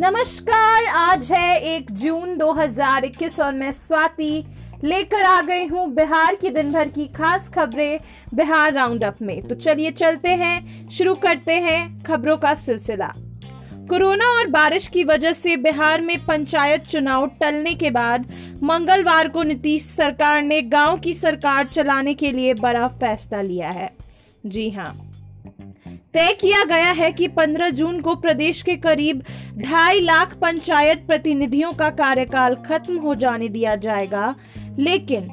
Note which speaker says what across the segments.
Speaker 1: नमस्कार, आज है एक जून 2021 और मैं स्वाति लेकर आ गई हूँ बिहार की दिन भर की खास खबरें बिहार राउंड अप में। तो चलिए चलते हैं, शुरू करते हैं खबरों का सिलसिला। कोरोना और बारिश की वजह से बिहार में पंचायत चुनाव टलने के बाद मंगलवार को नीतीश सरकार ने गाँव की सरकार चलाने के लिए बड़ा फैसला लिया है। जी हाँ तय किया गया है कि 15 जून को प्रदेश के करीब ढाई लाख पंचायत प्रतिनिधियों का कार्यकाल खत्म हो जाने दिया जाएगा। लेकिन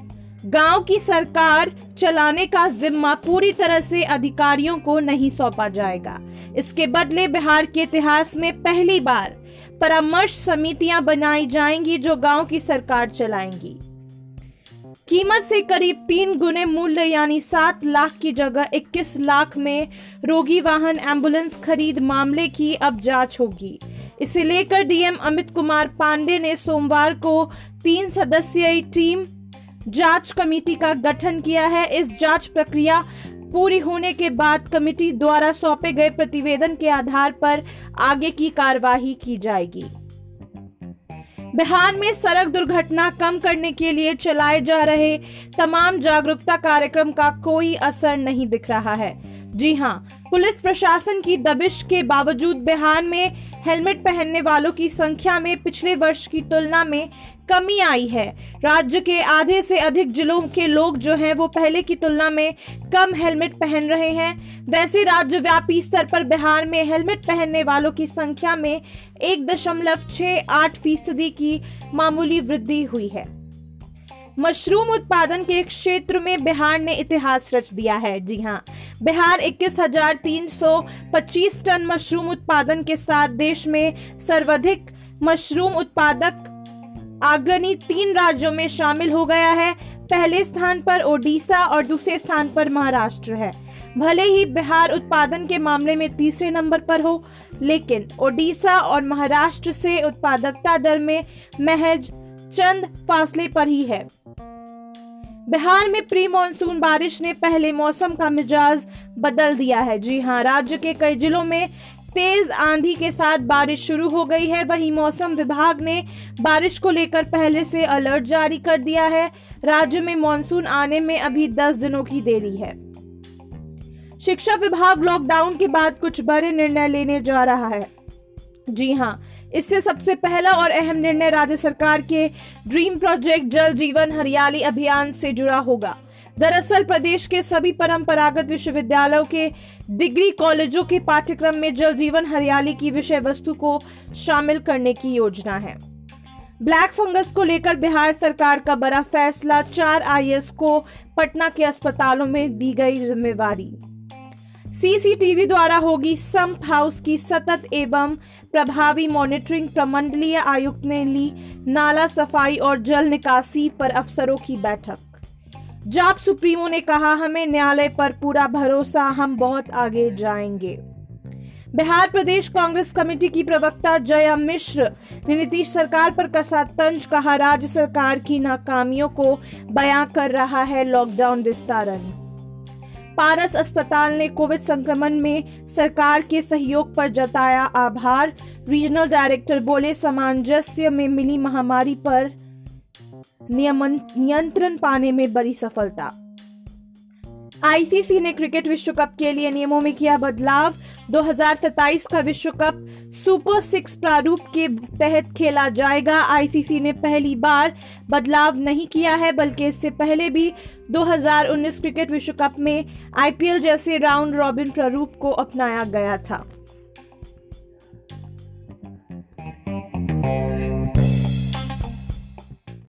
Speaker 1: गाँव की सरकार चलाने का जिम्मा पूरी तरह से अधिकारियों को नहीं सौंपा जाएगा। इसके बदले बिहार के इतिहास में पहली बार परामर्श समितियाँ बनाई जाएँगी जो गाँव की सरकार चलाएँगी। कीमत से करीब तीन गुने मूल्य, यानी सात लाख की जगह इक्कीस लाख में रोगी वाहन एंबुलेंस खरीद मामले की अब जाँच होगी। इसे लेकर डीएम अमित कुमार पांडे ने सोमवार को तीन सदस्यीय टीम जाँच कमेटी का गठन किया है। इस जाँच प्रक्रिया पूरी होने के बाद कमेटी द्वारा सौंपे गए प्रतिवेदन के आधार पर आगे की कार्यवाही की जाएगी। बिहार में सड़क दुर्घटना कम करने के लिए चलाए जा रहे तमाम जागरूकता कार्यक्रम का कोई असर नहीं दिख रहा है। जी हाँ पुलिस प्रशासन की दबिश के बावजूद बिहार में हेलमेट पहनने वालों की संख्या में पिछले वर्ष की तुलना में कमी आई है। राज्य के आधे से अधिक जिलों के लोग जो हैं, वो पहले की तुलना में कम हेलमेट पहन रहे हैं। वैसे राज्य व्यापी स्तर पर बिहार में हेलमेट पहनने वालों की संख्या में एक दशमलव छह आठ फ़ीसदी की मामूली वृद्धि हुई है। मशरूम उत्पादन के क्षेत्र में बिहार ने इतिहास रच दिया है। जी हाँ बिहार इक्कीस हज़ार तीन सौ पच्चीस टन मशरूम उत्पादन के साथ देश में सर्वाधिक मशरूम उत्पादक अग्रणी तीन राज्यों में शामिल हो गया है। पहले स्थान पर ओडिशा और दूसरे स्थान पर महाराष्ट्र है। भले ही बिहार उत्पादन के मामले में तीसरे नंबर पर हो, लेकिन ओडिशा और महाराष्ट्र से उत्पादकता दर में महज चंद फासले पर ही है। बिहार में प्री मानसून बारिश ने पहले मौसम का मिजाज बदल दिया है। जी हाँ राज्य के कई जिलों में तेज आंधी के साथ बारिश शुरू हो गई है। वहीं मौसम विभाग ने बारिश को लेकर पहले से अलर्ट जारी कर दिया है। राज्य में मानसून आने में अभी 10 दिनों की देरी है। शिक्षा विभाग लॉकडाउन के बाद कुछ बड़े निर्णय लेने जा रहा है। जी हाँ इससे सबसे पहला और अहम निर्णय राज्य सरकार के ड्रीम प्रोजेक्ट जल जीवन हरियाली अभियान से जुड़ा होगा। दरअसल प्रदेश के सभी परंपरागत विश्वविद्यालयों के डिग्री कॉलेजों के पाठ्यक्रम में जल जीवन हरियाली की विषय वस्तु को शामिल करने की योजना है। ब्लैक फंगस को लेकर बिहार सरकार का बड़ा फैसला, चार आईएएस को पटना के अस्पतालों में दी गई जिम्मेवारी। सीसीटीवी द्वारा होगी संप हाउस की सतत एवं प्रभावी मॉनिटरिंग प्रमंडलीय आयुक्त ने ली नाला सफ़ाई और जल निकासी पर अफसरों की बैठक। जाप सुप्रीमो ने कहा, हमें न्यायालय पर पूरा भरोसा, हम बहुत आगे जाएँगे। बिहार प्रदेश कांग्रेस कमेटी की प्रवक्ता जया मिश्र ने नीतीश सरकार पर कसा तंज कहा, राज्य सरकार की नाकामियों को बयां कर रहा है लॉकडाउन विस्तारण। पारस अस्पताल ने कोविड संक्रमण में सरकार के सहयोग पर जताया आभार। रीजनल डायरेक्टर बोले, सामंजस्य में मिली महामारी पर नियंत्रण पाने में बड़ी सफलता। आईसीसी ने क्रिकेट विश्व कप के लिए नियमों में किया बदलाव। 2027 का विश्व कप सुपर सिक्स प्रारूप के तहत खेला जाएगा। आईसीसी ने पहली बार बदलाव नहीं किया है, बल्कि इससे पहले भी 2019 क्रिकेट विश्व कप में आईपीएल जैसे राउंड रॉबिन प्रारूप को अपनाया गया था।